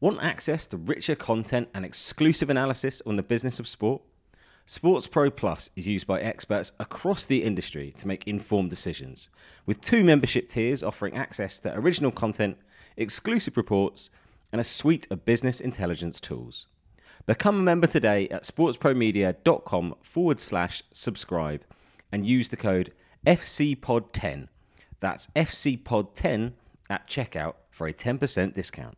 Want access to richer content and exclusive analysis on the business of sport? Sports Pro Plus is used by experts across the industry to make informed decisions, with two membership tiers offering access to original content, exclusive reports, and a suite of business intelligence tools. Become a member today at sportspromedia.com forward slash subscribe and use the code FCPOD10. That's FCPOD10 at checkout for a 10% discount.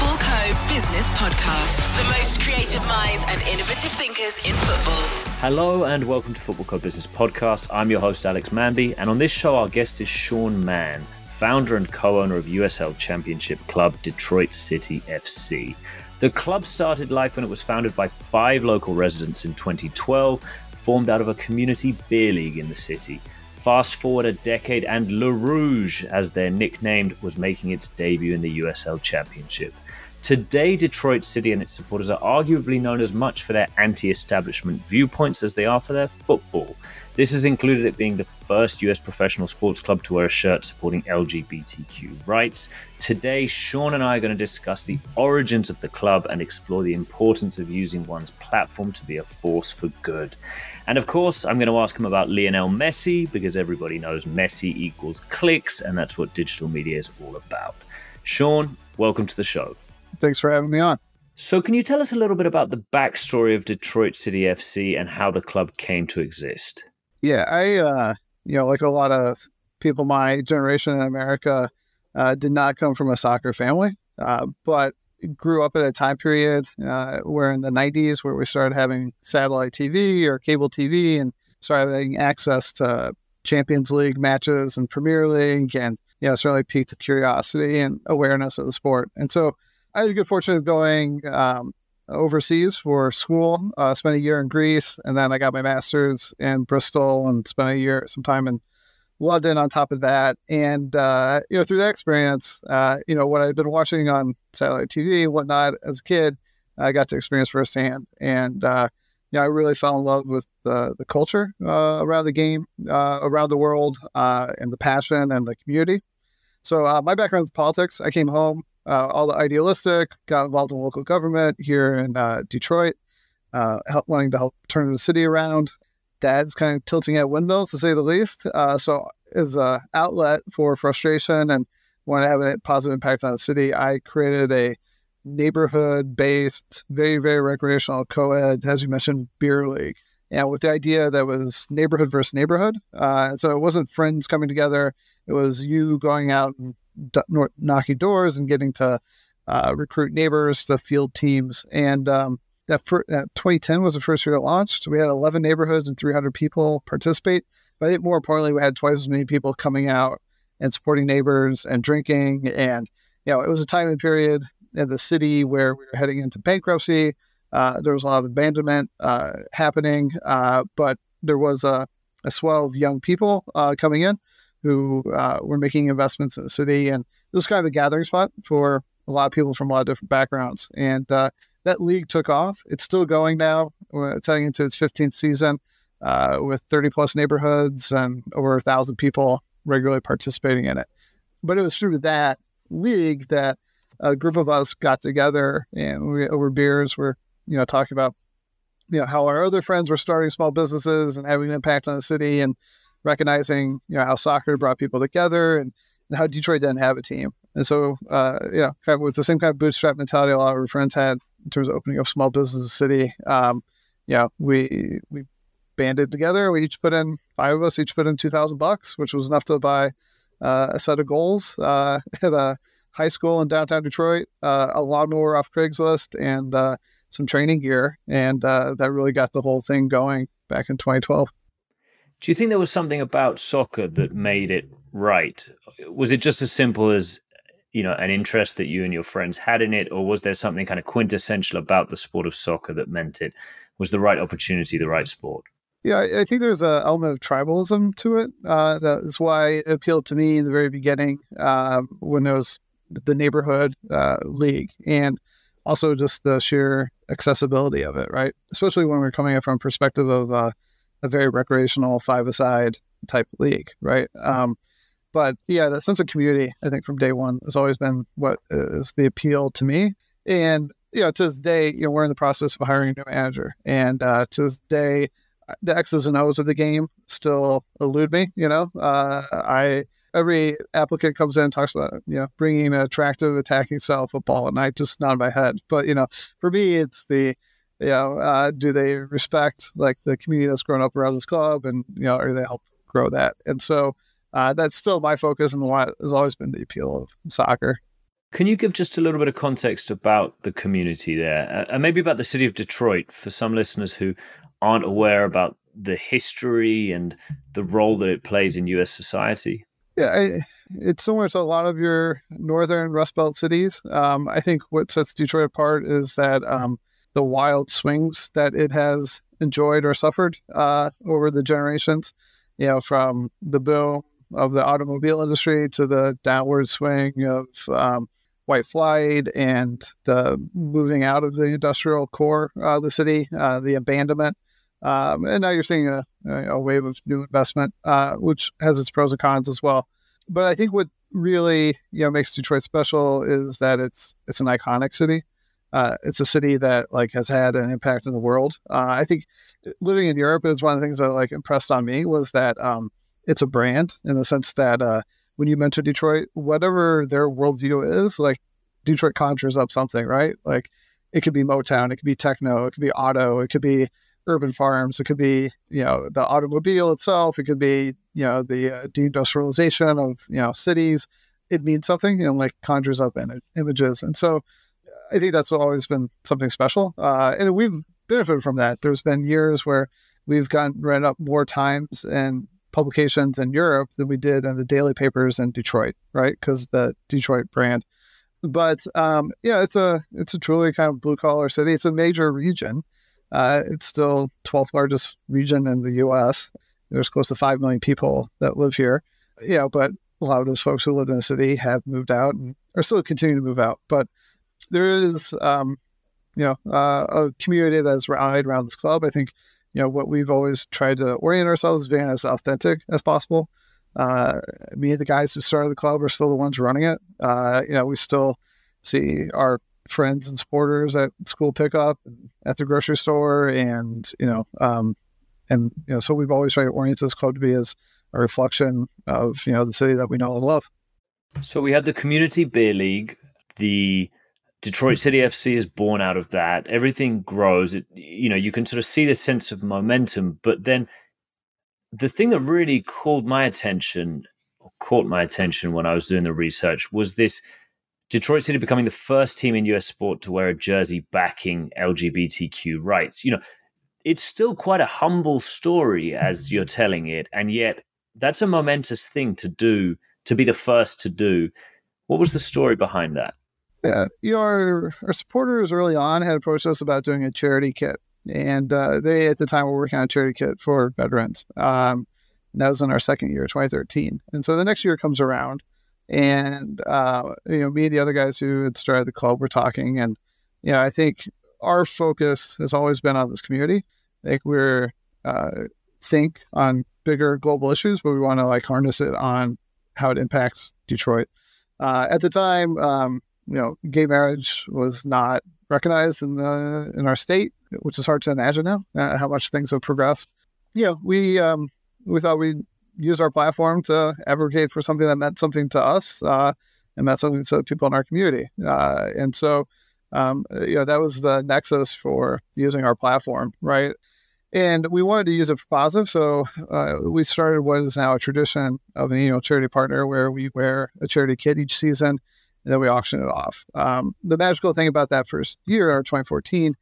The Footballco Business Podcast. The most creative minds and innovative thinkers in football. Hello and welcome to Footballco Business Podcast. I'm your host, Alex Manby, and on this show, our guest is Sean Mann, founder and co owner of USL Championship club Detroit City FC. The club started life when it was founded by five local residents in 2012, formed out of a community beer league in the city. Fast forward a decade, and Le Rouge, as they're nicknamed, was making its debut in the USL Championship. Today, Detroit City and its supporters are arguably known as much for their anti establishment viewpoints as they are for their football. This has included it being the first US professional sports club to wear a shirt supporting LGBTQ rights. Today, Sean and I are going to discuss the origins of the club and explore the importance of using one's platform to be a force for good. And of course, I'm going to ask him about Lionel Messi because everybody knows Messi equals clicks, and that's what digital media is all about. Sean, welcome to the show. Thanks for having me on. So, can you tell us a little bit about the backstory of Detroit City FC and how the club came to exist? Yeah, I, uh, you know, like a lot of people my generation in America, uh, did not come from a soccer family, uh, but grew up at a time period uh, where in the 90s, where we started having satellite TV or cable TV and started having access to Champions League matches and Premier League, and you know, certainly piqued the curiosity and awareness of the sport. And so, I had the good fortune of going um, overseas for school. Uh, spent a year in Greece, and then I got my master's in Bristol, and spent a year, some time in London on top of that. And uh, you know, through that experience, uh, you know, what I'd been watching on satellite TV and whatnot as a kid, I got to experience firsthand, and uh, you know, I really fell in love with the the culture uh, around the game, uh, around the world, and the passion and the community. So my background is politics. I came home uh, all the idealistic, got involved in local government here in uh, Detroit, uh, help, wanting to help turn the city around. Dad's kind of tilting at windmills, to say the least. Uh, so, as an outlet for frustration and want to have a positive impact on the city, I created a neighborhood based, very, very recreational co ed, as you mentioned, beer league. And with the idea that was neighborhood versus neighborhood. Uh, so it wasn't friends coming together. It was you going out and knocking doors and getting to uh, recruit neighbors to field teams. And um, that, that 2010 was the first year it launched. We had 11 neighborhoods and 300 people participate. But I think more importantly, we had twice as many people coming out and supporting neighbors and drinking. And, you know, it was a time and period in the city where we were heading into bankruptcy. Uh, there was a lot of abandonment uh, happening, uh, but there was a, a swell of young people uh, coming in who uh, were making investments in the city. And it was kind of a gathering spot for a lot of people from a lot of different backgrounds. And uh, that league took off. It's still going now. It's heading into its 15th season uh, with 30 plus neighborhoods and over a thousand people regularly participating in it. But it was through that league that a group of us got together and we over beers were, you know, talking about, you know, how our other friends were starting small businesses and having an impact on the city. And recognizing you know how soccer brought people together and, and how Detroit didn't have a team. And so, uh, you know, kind of with the same kind of bootstrap mentality a lot of our friends had in terms of opening up small business in the city, um, you know, we we banded together. We each put in five of us each put in two thousand bucks, which was enough to buy uh, a set of goals uh, at a high school in downtown Detroit, uh, a lawnmower off Craigslist, and uh, some training gear, and uh, that really got the whole thing going back in 2012. Do you think there was something about soccer that made it right? Was it just as simple as you know an interest that you and your friends had in it, or was there something kind of quintessential about the sport of soccer that meant it was the right opportunity, the right sport? Yeah, I think there's an element of tribalism to it. Uh, that is why it appealed to me in the very beginning uh, when it was the neighborhood uh, league, and also just the sheer accessibility of it, right? Especially when we're coming from a perspective of uh, a very recreational five-a-side type league, right? Um, but yeah, that sense of community, I think from day one has always been what is the appeal to me. And, you know, to this day, you know, we're in the process of hiring a new manager. And uh, to this day, the X's and O's of the game still elude me. You know, uh, I every applicant comes in and talks about you know bringing an attractive attacking style football, and I just nod my head. But you know, for me, it's the you know, uh, do they respect like the community that's grown up around this club, and you know, or they help grow that? And so uh, that's still my focus, and what has always been the appeal of soccer. Can you give just a little bit of context about the community there, uh, and maybe about the city of Detroit for some listeners who aren't aware about the history and the role that it plays in U.S. society? Yeah, I, it's similar to a lot of your northern Rust Belt cities. Um, I think what sets Detroit apart is that um, the wild swings that it has enjoyed or suffered uh, over the generations. You know, from the boom of the automobile industry to the downward swing of um, white flight and the moving out of the industrial core of the city, uh, the abandonment um, and now you're seeing a, a wave of new investment, uh, which has its pros and cons as well. But I think what really you know makes Detroit special is that it's it's an iconic city. Uh, it's a city that like has had an impact in the world. Uh, I think living in Europe is one of the things that like impressed on me was that um, it's a brand in the sense that uh, when you mention Detroit, whatever their worldview is, like Detroit conjures up something, right? Like it could be Motown, it could be techno, it could be auto, it could be urban farms. It could be, you know, the automobile itself. It could be, you know, the uh, deindustrialization of, you know, cities. It means something, you know, like conjures up in- images. And so I think that's always been something special. Uh, and we've benefited from that. There's been years where we've gotten read up more times in publications in Europe than we did in the daily papers in Detroit, right? Because the Detroit brand. But um, yeah, it's a it's a truly kind of blue collar city. It's a major region, uh, it's still 12th largest region in the U.S. There's close to five million people that live here. You know, but a lot of those folks who live in the city have moved out and are still continuing to move out. But there is, um, you know, uh, a community that's rallied around this club. I think, you know, what we've always tried to orient ourselves being as authentic as possible. Uh, me and the guys who started the club are still the ones running it. Uh, you know, we still see our friends and supporters at school pickup, at the grocery store, and you know, um, and you know, so we've always tried to orient this club to be as a reflection of you know the city that we know and love. So we had the Community Beer League, the Detroit City FC is born out of that. Everything grows. It, you know, you can sort of see the sense of momentum, but then the thing that really called my attention, caught my attention when I was doing the research, was this Detroit City becoming the first team in US sport to wear a jersey backing LGBTQ rights. You know, it's still quite a humble story as mm. you're telling it, and yet that's a momentous thing to do, to be the first to do. What was the story behind that? Yeah, you know, our, our supporters early on had approached us about doing a charity kit, and uh, they at the time were working on a charity kit for veterans. Um, that was in our second year, 2013, and so the next year comes around, and uh, you know, me and the other guys who had started the club were talking, and you know, I think our focus has always been on this community. Like we're uh, think on bigger global issues, but we want to like harness it on how it impacts Detroit. Uh, at the time, um, you know, gay marriage was not recognized in the in our state, which is hard to imagine now uh, how much things have progressed. You know, we um, we thought we'd use our platform to advocate for something that meant something to us uh, and meant something to people in our community. Uh, and so, um, you know, that was the nexus for using our platform, right? And we wanted to use it for positive. So uh, we started what is now a tradition of an annual charity partner where we wear a charity kit each season and then we auction it off. Um, the magical thing about that first year, our 2014,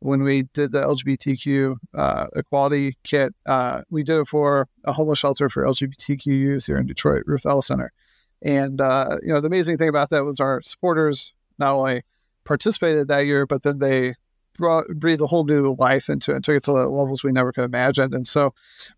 when we did the LGBTQ uh, equality kit, uh, we did it for a homeless shelter for LGBTQ youth here in Detroit, Ruth Ellis Center. And uh, you know, the amazing thing about that was our supporters not only participated that year, but then they brought, breathed a whole new life into it and took it to the levels we never could imagine. And so,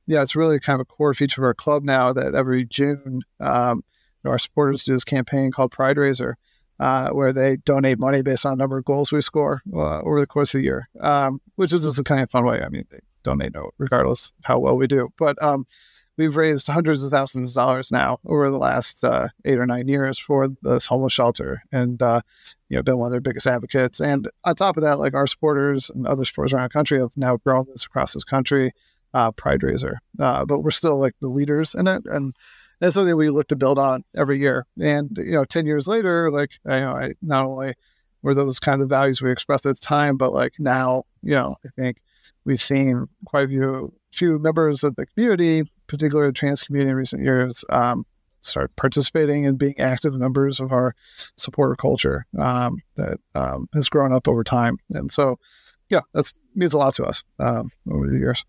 yeah, it's really kind of a core feature of our club now that every June, um, our supporters do this campaign called Pride Raiser uh, where they donate money based on the number of goals we score uh, over the course of the year, um, which is just a kind of fun way. I mean, they donate regardless of how well we do. But um, we've raised hundreds of thousands of dollars now over the last uh, eight or nine years for this homeless shelter, and uh, you know, been one of their biggest advocates. And on top of that, like our supporters and other supporters around the country have now grown this across this country, uh, Pride Raiser. Uh, but we're still like the leaders in it, and that's something we look to build on every year. And you know, ten years later, like I, you know, I not only were those kind of values we expressed at the time, but like now, you know, I think we've seen quite a few few members of the community, particularly the trans community in recent years, um, start participating and being active members of our supporter culture um, that um, has grown up over time. And so, yeah, that means a lot to us um, over the years.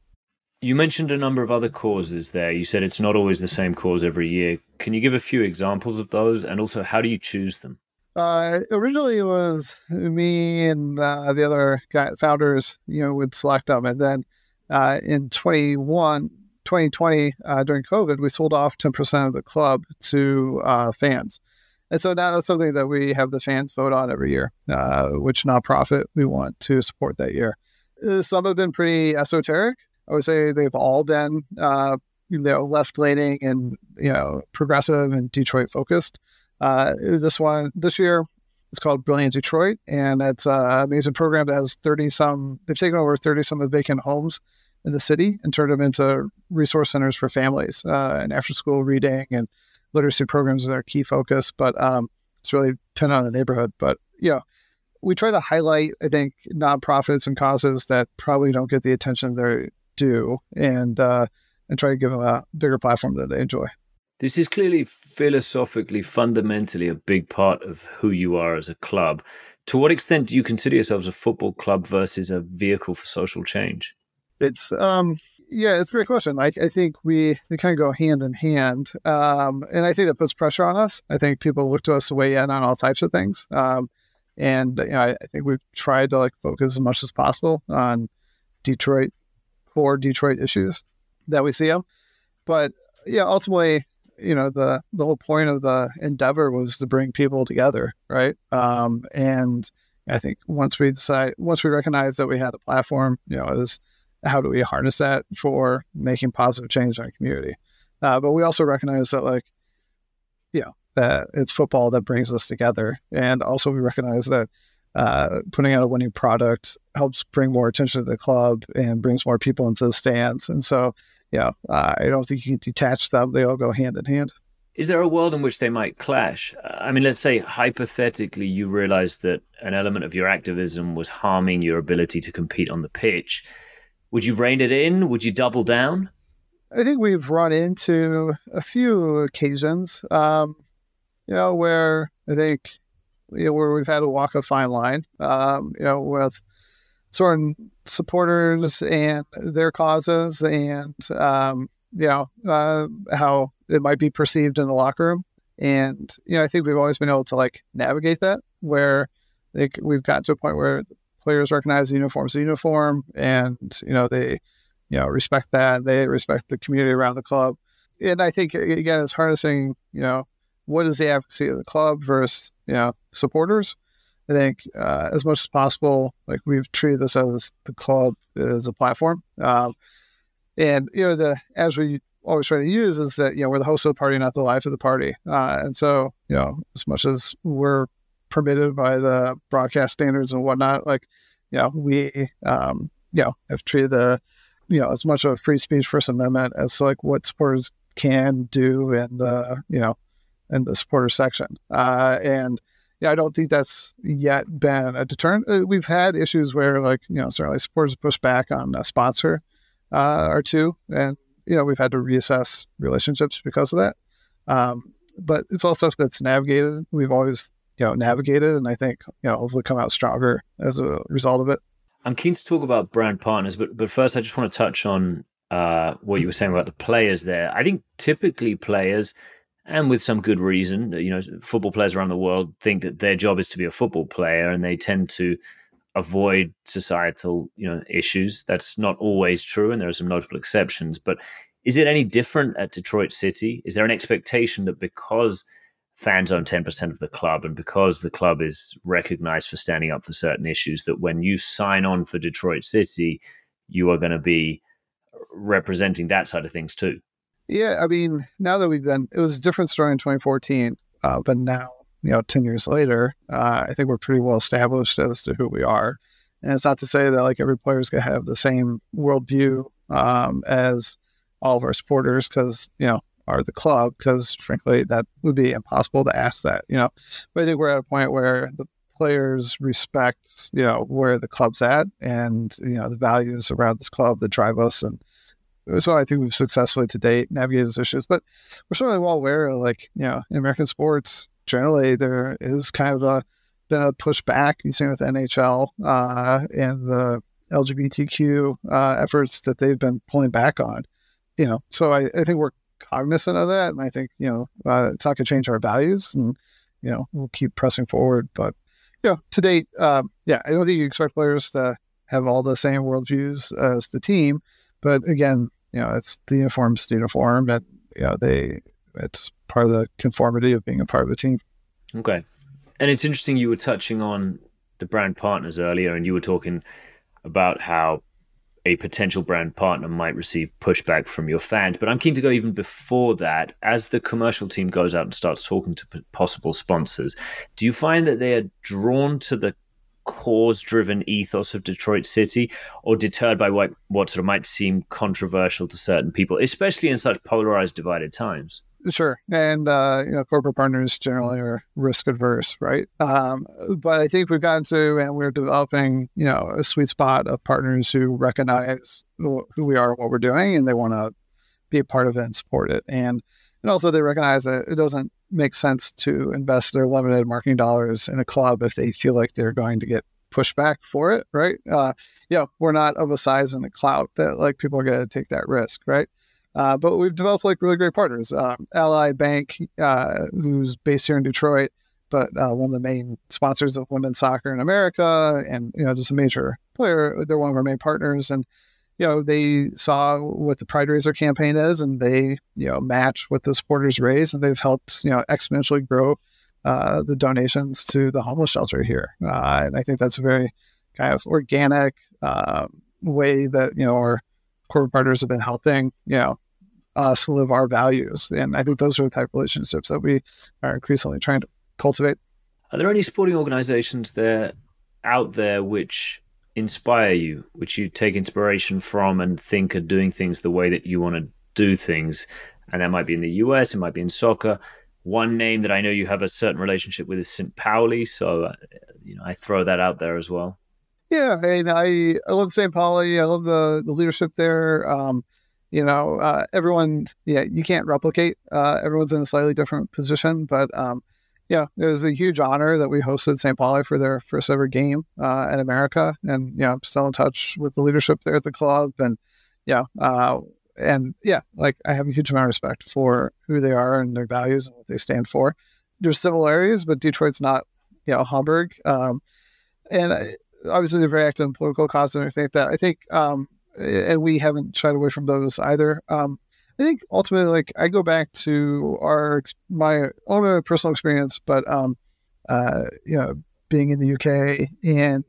You mentioned a number of other causes there. You said it's not always the same cause every year. Can you give a few examples of those? And also, how do you choose them? Uh, originally, it was me and uh, the other guy, founders, you know, would select them. And then uh, in 21, 2020, uh, during COVID, we sold off 10% of the club to uh, fans. And so now that's something that we have the fans vote on every year, uh, which nonprofit we want to support that year. Some have been pretty esoteric. I would say they've all been, uh, you know, left leaning and you know progressive and Detroit focused. Uh, this one this year is called Brilliant Detroit, and it's an amazing program that has thirty some. They've taken over thirty some of vacant homes in the city and turned them into resource centers for families uh, and after school reading and literacy programs are our key focus. But um, it's really dependent on the neighborhood. But yeah, we try to highlight, I think, nonprofits and causes that probably don't get the attention they're due, and uh, and try to give them a bigger platform that they enjoy. This is clearly philosophically, fundamentally a big part of who you are as a club. To what extent do you consider yourselves a football club versus a vehicle for social change? It's um yeah, it's a great question. Like I think we they kind of go hand in hand, um, and I think that puts pressure on us. I think people look to us to weigh in on all types of things, um, and you know I, I, think we've tried to like focus as much as possible on Detroit core Detroit issues that we see them. But yeah, ultimately, you know the the whole point of the endeavor was to bring people together, right? Um, and I think once we decide, once we recognize that we had a platform, you know, is how do we harness that for making positive change in our community? Uh, but we also recognize that, like, you know, that it's football that brings us together. And also, we recognize that uh, putting out a winning product helps bring more attention to the club and brings more people into the stands. And so, yeah, uh, I don't think you can detach them. They all go hand in hand. Is there a world in which they might clash? I mean, let's say hypothetically you realize that an element of your activism was harming your ability to compete on the pitch would you rein it in? Would you double down? I think we've run into a few occasions, um, you know, where I think you know, where we've had to walk a fine line, um, you know, with certain supporters and their causes, and um, you know uh, how it might be perceived in the locker room. And you know, I think we've always been able to like navigate that, where like we've got to a point where players recognize the uniform as a uniform, and you know they, you know, respect that. They respect the community around the club, and I think again, it's harnessing, you know, what is the advocacy of the club versus you know supporters. I think uh, as much as possible, like we've treated this as the club as a platform, um, and you know the as we always try to use is that you know we're the host of the party, not the life of the party, uh, and so you know as much as we're permitted by the broadcast standards and whatnot. Like, you know, we, um, you know, have treated the, you know, as much of free speech First Amendment as like what supporters can do and the, you know, in the supporter section. Uh, and yeah, I don't think that's yet been a deterrent. Uh, we've had issues where, like, you know, certainly supporters push back on a sponsor uh, or two, and you know, we've had to reassess relationships because of that. Um, but it's all stuff that's navigated. We've always you know navigated and i think you know hopefully come out stronger as a result of it i'm keen to talk about brand partners but but first i just want to touch on uh, what you were saying about the players there i think typically players and with some good reason you know football players around the world think that their job is to be a football player and they tend to avoid societal you know issues. That's not always true and there are some notable exceptions but is it any different at detroit city? Is there an expectation that because fans own 10% of the club and because the club is recognized for standing up for certain issues that when you sign on for Detroit City you are going to be representing that side of things too Yeah, I mean, now that we've been, it was a different story in 2014, uh, but now, you know, 10 years later, uh, I think we're pretty well established as to who we are. And it's not to say that like every player is going to have the same worldview um, as all of our supporters because, you know, are the club, because frankly, that would be impossible to ask that, you know. But I think we're at a point where the players respect, you know, where the club's at and, you know, the values around this club that drive us. And so I think we've successfully to date navigated those issues. But we're certainly well aware, of, like, you know, in American sports, generally, there is kind of a, been a pushback. You see with NHL uh, and the LGBTQ uh, efforts that they've been pulling back on. You know, so I, I think we're cognizant of that, and I think you know uh, it's not going to change our values, and you know we'll keep pressing forward. But you know, to date, um, yeah, I don't think you expect players to have all the same worldviews as the team, but again, you know, it's the uniform's the uniform, and you know they it's part of the conformity of being a part of the team. Okay, and it's interesting you were touching on the brand partners earlier, and you were talking about how a potential brand partner might receive pushback from your fans. But I'm keen to go even before that. As the commercial team goes out and starts talking to possible sponsors, do you find that they are drawn to the cause driven ethos of Detroit City or deterred by what, what sort of might seem controversial to certain people, especially in such polarized, divided times? Sure, and uh, you know, corporate partners generally are risk adverse, right? Um, but I think we've gotten to, and we're developing, you know, a sweet spot of partners who recognize who we are, what we're doing, and they want to be a part of it and support it. And and also they recognize that it doesn't make sense to invest their limited marketing dollars in a club if they feel like they're going to get pushback for it, right? Uh, yeah, we're not of a size and a clout that like people are going to take that risk, right? Uh, but we've developed like really great partners. Um, Ally Bank, uh, who's based here in Detroit, but uh, one of the main sponsors of women's soccer in America, and you know, just a major player. They're one of our main partners, and you know, they saw what the Pride Raiser campaign is, and they you know match what the supporters raise, and they've helped you know exponentially grow uh, the donations to the homeless shelter here. Uh, and I think that's a very kind of organic uh, way that you know our corporate partners have been helping, you know, us live our values. And I think those are the type of relationships that we are increasingly trying to cultivate. Are there any sporting organizations there out there which inspire you, which you take inspiration from and think are doing things the way that you want to do things? And that might be in the US, it might be in soccer. One name that I know you have a certain relationship with is St. Pauli, so uh, you know I throw that out there as well. Yeah, and I, I love St. Pauli. I love the, the leadership there. Um, you know, uh, everyone, yeah, you can't replicate. Uh, everyone's in a slightly different position, but um, yeah, it was a huge honor that we hosted St. Pauli for their first ever game uh, in America, and yeah, I'm still in touch with the leadership there at the club, and yeah, uh, and yeah, like I have a huge amount of respect for who they are and their values and what they stand for. There's similarities, but Detroit's not, you know, Hamburg, um, and obviously they're very active in political causes and everything like that. I think, um, and we haven't shied away from those either. Um, I think ultimately, like I go back to our my own personal experience, but um, uh, you know, being in the UK, and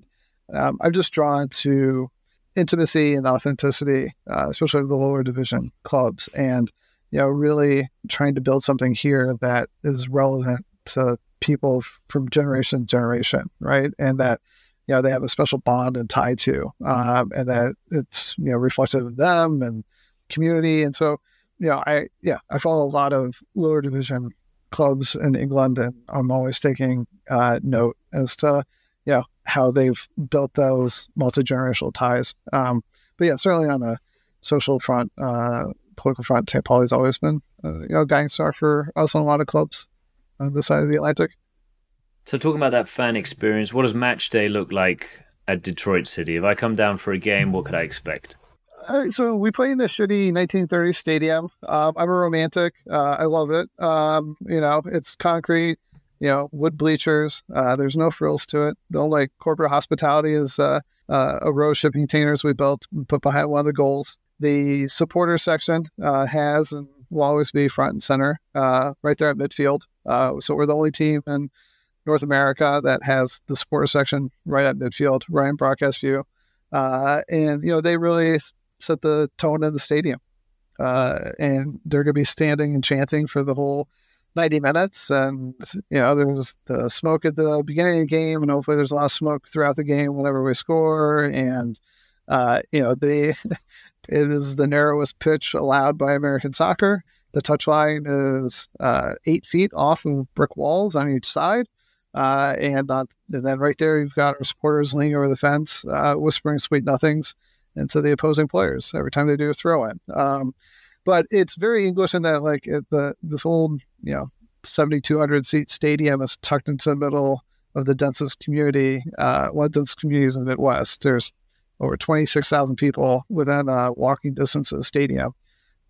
um, I'm just drawn to intimacy and authenticity, uh, especially the lower division clubs, and you know, really trying to build something here that is relevant to people from generation to generation, right? And that you know they have a special bond and tie to, um, and that it's you know reflective of them and community. And so, you know, I yeah, I follow a lot of lower division clubs in England, and I'm always taking uh, note as to you know how they've built those multi generational ties. Um, but yeah, certainly on a social front, uh, political front, St. Pauli's always been uh, you know guiding star for us on a lot of clubs on this side of the Atlantic. So, talking about that fan experience, what does match day look like at Detroit City? If I come down for a game, what could I expect? Uh, so we play in a shitty 1930s stadium. Um, I'm a romantic. Uh, I love it. Um, you know, it's concrete. You know, wood bleachers. Uh, there's no frills to it. The only like, corporate hospitality is uh, uh, a row of shipping containers we built and put behind one of the goals. The supporter section uh, has and will always be front and center, right there at midfield. so we're the only team in North America that has the supporter section right at midfield, right in broadcast view. Uh, and, you know, they really set the tone in the stadium. uh, and they're going to be standing and chanting for the whole 90 minutes. And, you know, there's the smoke at the beginning of the game, and hopefully there's a lot of smoke throughout the game whenever we score. And, uh, you know, the it is the narrowest pitch allowed by American soccer. The touchline is uh, eight feet off of brick walls on each side. Uh, and, and, then right there, you've got our supporters leaning over the fence, uh, whispering sweet nothings into the opposing players every time they do a throw in. Um, but it's very English in that, like, the this old, you know, 7,200 seat stadium is tucked into the middle of the densest community, uh, one of densest communities in the Midwest. There's over 26,000 people within walking distance of the stadium.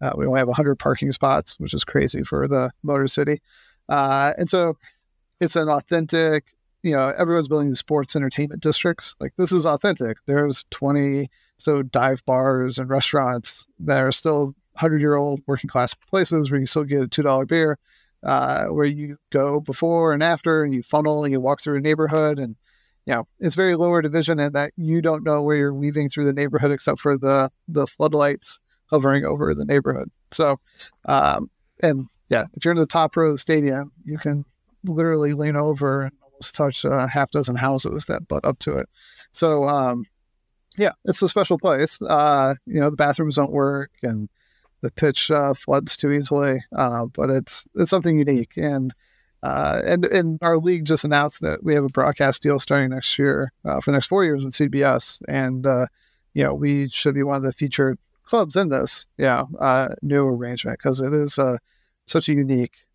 Uh, we only have 100 parking spots, which is crazy for the Motor City. Uh, and so it's an authentic, you know, everyone's building sports entertainment districts. Like this is authentic. There's 20 so dive bars and restaurants that are still 100 year old working class places where you still get a $2 beer, uh, where you go before and after and you funnel and you walk through a neighborhood. And, you know, it's very lower division in that you don't know where you're weaving through the neighborhood except for the, the floodlights hovering over the neighborhood. So, um, and yeah, if you're in the top row of the stadium, you can literally lean over and almost touch a half dozen houses that butt up to it. So, um, yeah, it's a special place. Uh, you know, the bathrooms don't work and the pitch uh, floods too easily, uh, but it's it's something unique. And uh, and and our league just announced that we have a broadcast deal starting next year uh, for the next four years with CBS, and uh, you know we should be one of the featured clubs in this yeah new arrangement because it is such a unique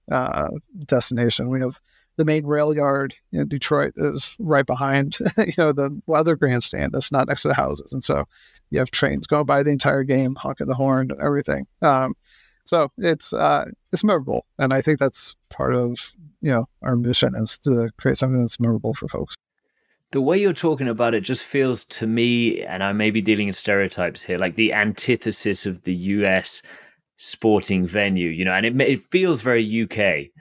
destination. We have the main rail yard in Detroit is right behind, you know, the weather grandstand that's not next to the houses. And so you have trains going by the entire game, honking the horn and everything. Um, so it's uh, it's memorable, and I think that's part of you know our mission is to create something that's memorable for folks. The way you're talking about it just feels to me, and I may be dealing in stereotypes here, like the antithesis of the U.S. sporting venue. You know, and it it feels very UK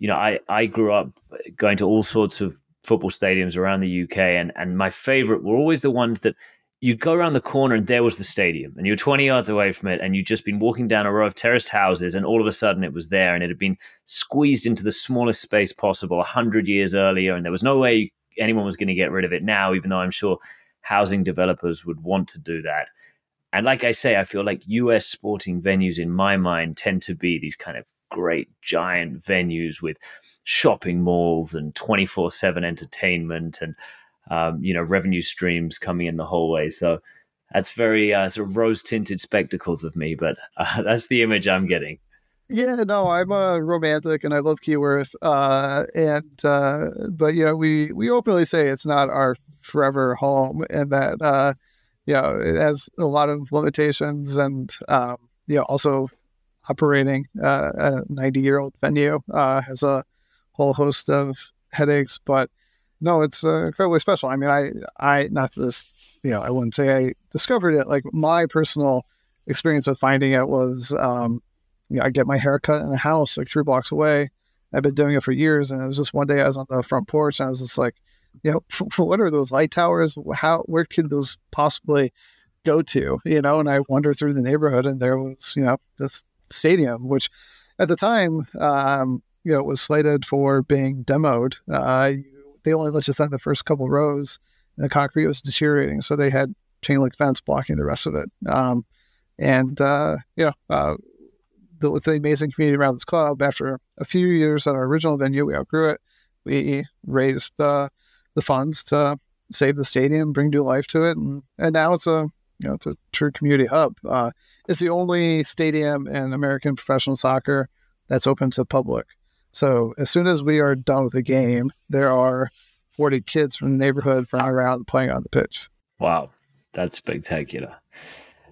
you know, I, I grew up going to all sorts of football stadiums around the UK, and, and my favorite were always the ones that you'd go around the corner and there was the stadium, and you were 20 yards away from it, and you'd just been walking down a row of terraced houses, and all of a sudden it was there, and it had been squeezed into the smallest space possible 100 years earlier, and there was no way anyone was going to get rid of it now, even though I'm sure housing developers would want to do that. And like I say, I feel like US sporting venues in my mind tend to be these kind of great giant venues with shopping malls and 24 7 entertainment and um, you know revenue streams coming in the whole way so that's very uh, sort of rose tinted spectacles of me but uh, that's the image i'm getting. Yeah no i'm a romantic and i love keyworth uh, and uh, but you know we we openly say it's not our forever home and that uh, you know it has a lot of limitations and um, you know also operating uh, a 90 year old venue uh, has a whole host of headaches, but no, it's uh, incredibly special. I mean, I, I, not this, you know, I wouldn't say I discovered it. Like my personal experience of finding it was, um, you know, I get my hair cut in a house like three blocks away. I've been doing it for years, and it was just one day I was on the front porch and I was just like, you know, what are those light towers? How, where could those possibly go to? You know, and I wandered through the neighborhood, and there was, you know, this stadium, which at the time, um, you know, was slated for being demoed. Uh, they only let you sign the first couple rows, and the concrete was deteriorating, so they had chain link fence blocking the rest of it. Um, and uh, you know, uh, the, with the amazing community around this club, after a few years at our original venue, we outgrew it. We raised the the funds to save the stadium, bring new life to it, and, and now it's a you know it's a true community hub. Uh, it's the only stadium in American professional soccer that's open to public. So as soon as we are done with the game, there are 40 kids from the neighborhood running around and playing on the pitch. Wow, that's spectacular.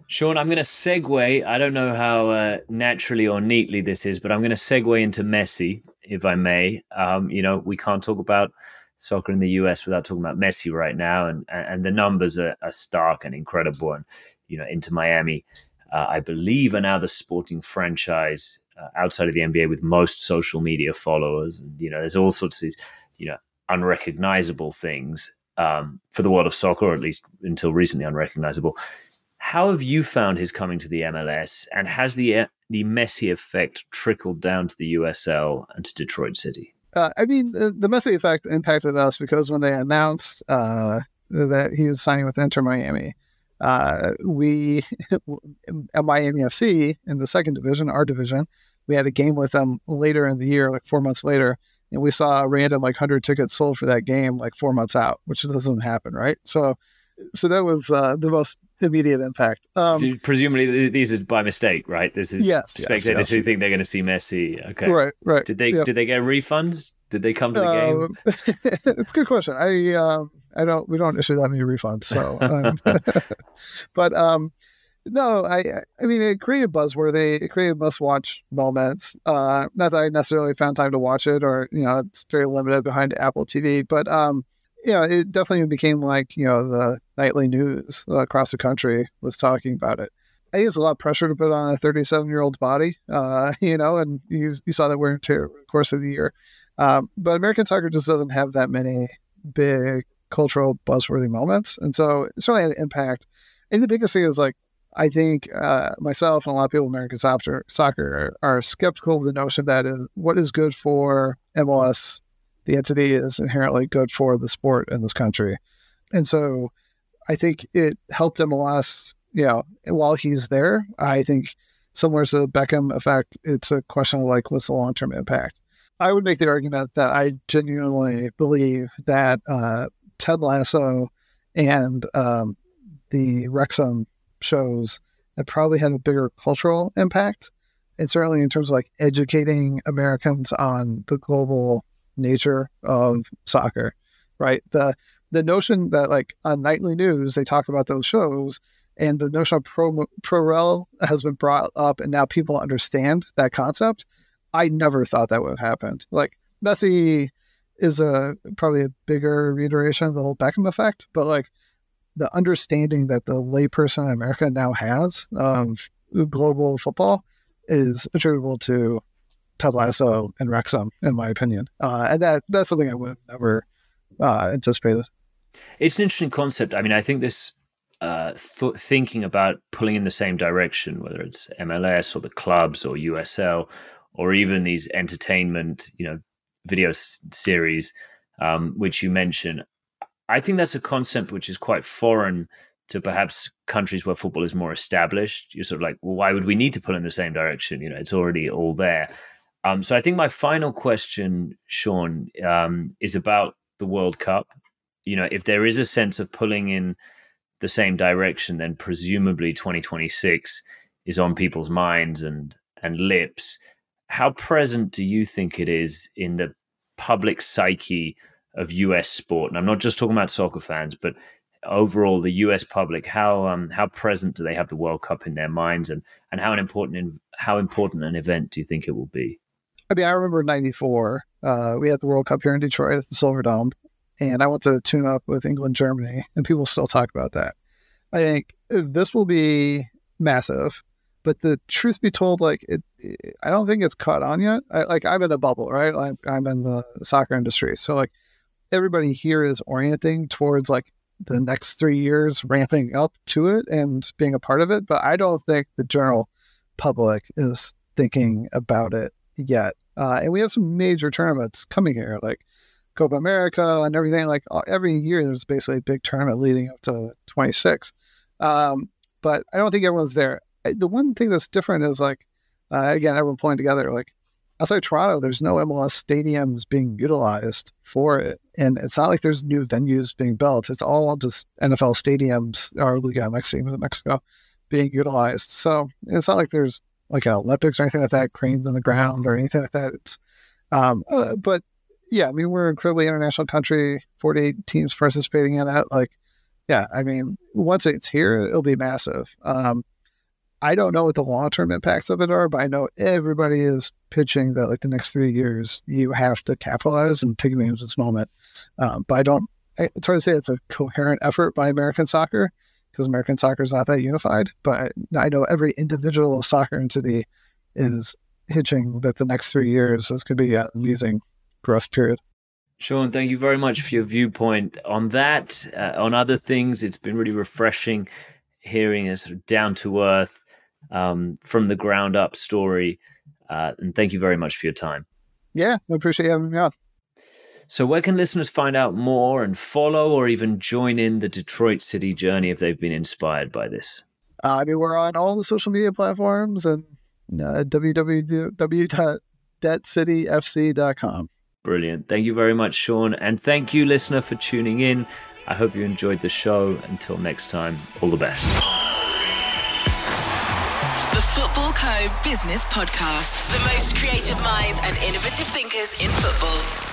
Sean, I'm going to segue. I don't know how uh, naturally or neatly this is, but I'm going to segue into Messi, if I may. Um, you know, we can't talk about soccer in the US without talking about Messi right now, and and the numbers are, are stark and incredible. And you know, Inter Miami uh, I believe, are now the sporting franchise uh, outside of the NBA with most social media followers. And, you know, there's all sorts of these, you know, unrecognizable things um, for the world of soccer, or at least until recently unrecognizable. How have you found his coming to the MLS, and has the the Messi effect trickled down to the USL and to Detroit City? Uh, I mean, the, the, Messi effect impacted us because when they announced uh, that he was signing with Inter Miami, uh, we at Miami FC in the second division, our division, we had a game with them later in the year, like four months later, and we saw a random like hundred tickets sold for that game like four months out, which doesn't happen, right? So, so that was uh, the most immediate impact. Um, Presumably, these is by mistake, right? This is yes, spectators yes, yes. who think they're going to see Messi. Okay, right, right. Did they did they get a refund? Did they come to the game? Um, it's a good question. I um, I don't. We don't issue that many refunds. So, um, but um, no, I I mean it created buzzworthy. It created must-watch moments. Uh, not that I necessarily found time to watch it, or you know, it's very limited behind Apple TV. But um, know, it definitely became like you know the nightly news across the country was talking about it. I think it's a lot of pressure to put on a 37 year old body, uh, you know, and you, you saw that wear and tear the course of the year. Um, but American soccer just doesn't have that many big cultural buzzworthy moments. And so it certainly had an impact. And the biggest thing is like, I think uh, myself and a lot of people in American soccer, soccer are, are, skeptical of the notion that is what is good for MLS, the entity, is inherently good for the sport in this country. And so I think it helped MLS, you know, while he's there. I think similar to the Beckham effect, it's a question of like, what's the long term impact? I would make the argument that I genuinely believe that uh, Ted Lasso and um, the Wrexham shows have probably had a bigger cultural impact. And certainly in terms of like educating Americans on the global nature of soccer, right? The the notion that like on nightly news they talk about those shows and the notion of pro pro rel has been brought up and now people understand that concept. I never thought that would have happened. Like Messi is a probably a bigger reiteration of the whole Beckham effect, but like the understanding that the layperson in America now has of global football is attributable to Ted Lasso and Wrexham, in my opinion, uh, and that that's something I would have never uh, anticipated. It's an interesting concept. I mean, I think this uh, th- thinking about pulling in the same direction, whether it's MLS or the clubs or USL or even these entertainment, you know, video s- series, um, which you mentioned. I think that's a concept which is quite foreign to perhaps countries where football is more established. You're sort of like, well, why would we need to pull in the same direction? You know, it's already all there. Um, so I think my final question, Sean, um, is about the World Cup. You know, if there is a sense of pulling in the same direction, then presumably 2026 is on people's minds and and lips. How present do you think it is in the public psyche of US sport? And I'm not just talking about soccer fans, but overall the US public. How um, how present do they have the World Cup in their minds, and and how an important how important an event do you think it will be? I mean, I remember '94. Uh, we had the World Cup here in Detroit at the Silverdome, and I went to tune up with England Germany, and people still talk about that. I think this will be massive. But the truth be told, like it I don't think it's caught on yet. I, like I'm in a bubble, right? Like I'm in the soccer industry, so like everybody here is orienting towards like the next three years ramping up to it and being a part of it. But I don't think the general public is thinking about it yet. Uh, and we have some major tournaments coming here, like Copa America and everything. Like every year, there's basically a big tournament leading up to 26. Um, but I don't think everyone's there the one thing that's different is like, uh, again, everyone pulling together. Like outside Toronto, there's no MLS stadiums being utilized for it, and it's not like there's new venues being built. It's all just NFL stadiums or Liga MX Mexico being utilized. So it's not like there's like an Olympics or anything like that, cranes on the ground or anything like that. It's, um, uh, but yeah, I mean, we're an incredibly international country, 48 teams participating in that. Like, yeah, I mean, once it's here, it'll be massive. Um, I don't know what the long term impacts of it are, but I know everybody is pitching that like the next three years you have to capitalize and take advantage of this moment. Um, but I don't. It's hard to say it's a coherent effort by American soccer because American soccer is not that unified. But I know every individual soccer entity is hitching that the next three years is going to be an amazing growth period. Sean, thank you very much for your viewpoint on that. Uh, on other things, it's been really refreshing hearing a sort of down to earth, um, from the ground up story. Uh, and thank you very much for your time. Yeah, I appreciate having me on. So, where can listeners find out more and follow or even join in the Detroit City journey if they've been inspired by this? Uh, I mean, we're on all the social media platforms and uh, www.detcityfc.com. Brilliant. Thank you very much, Sean. And thank you, listener, for tuning in. I hope you enjoyed the show. Until next time, all the best. The Footballco Business Podcast. The most creative minds and innovative thinkers in football.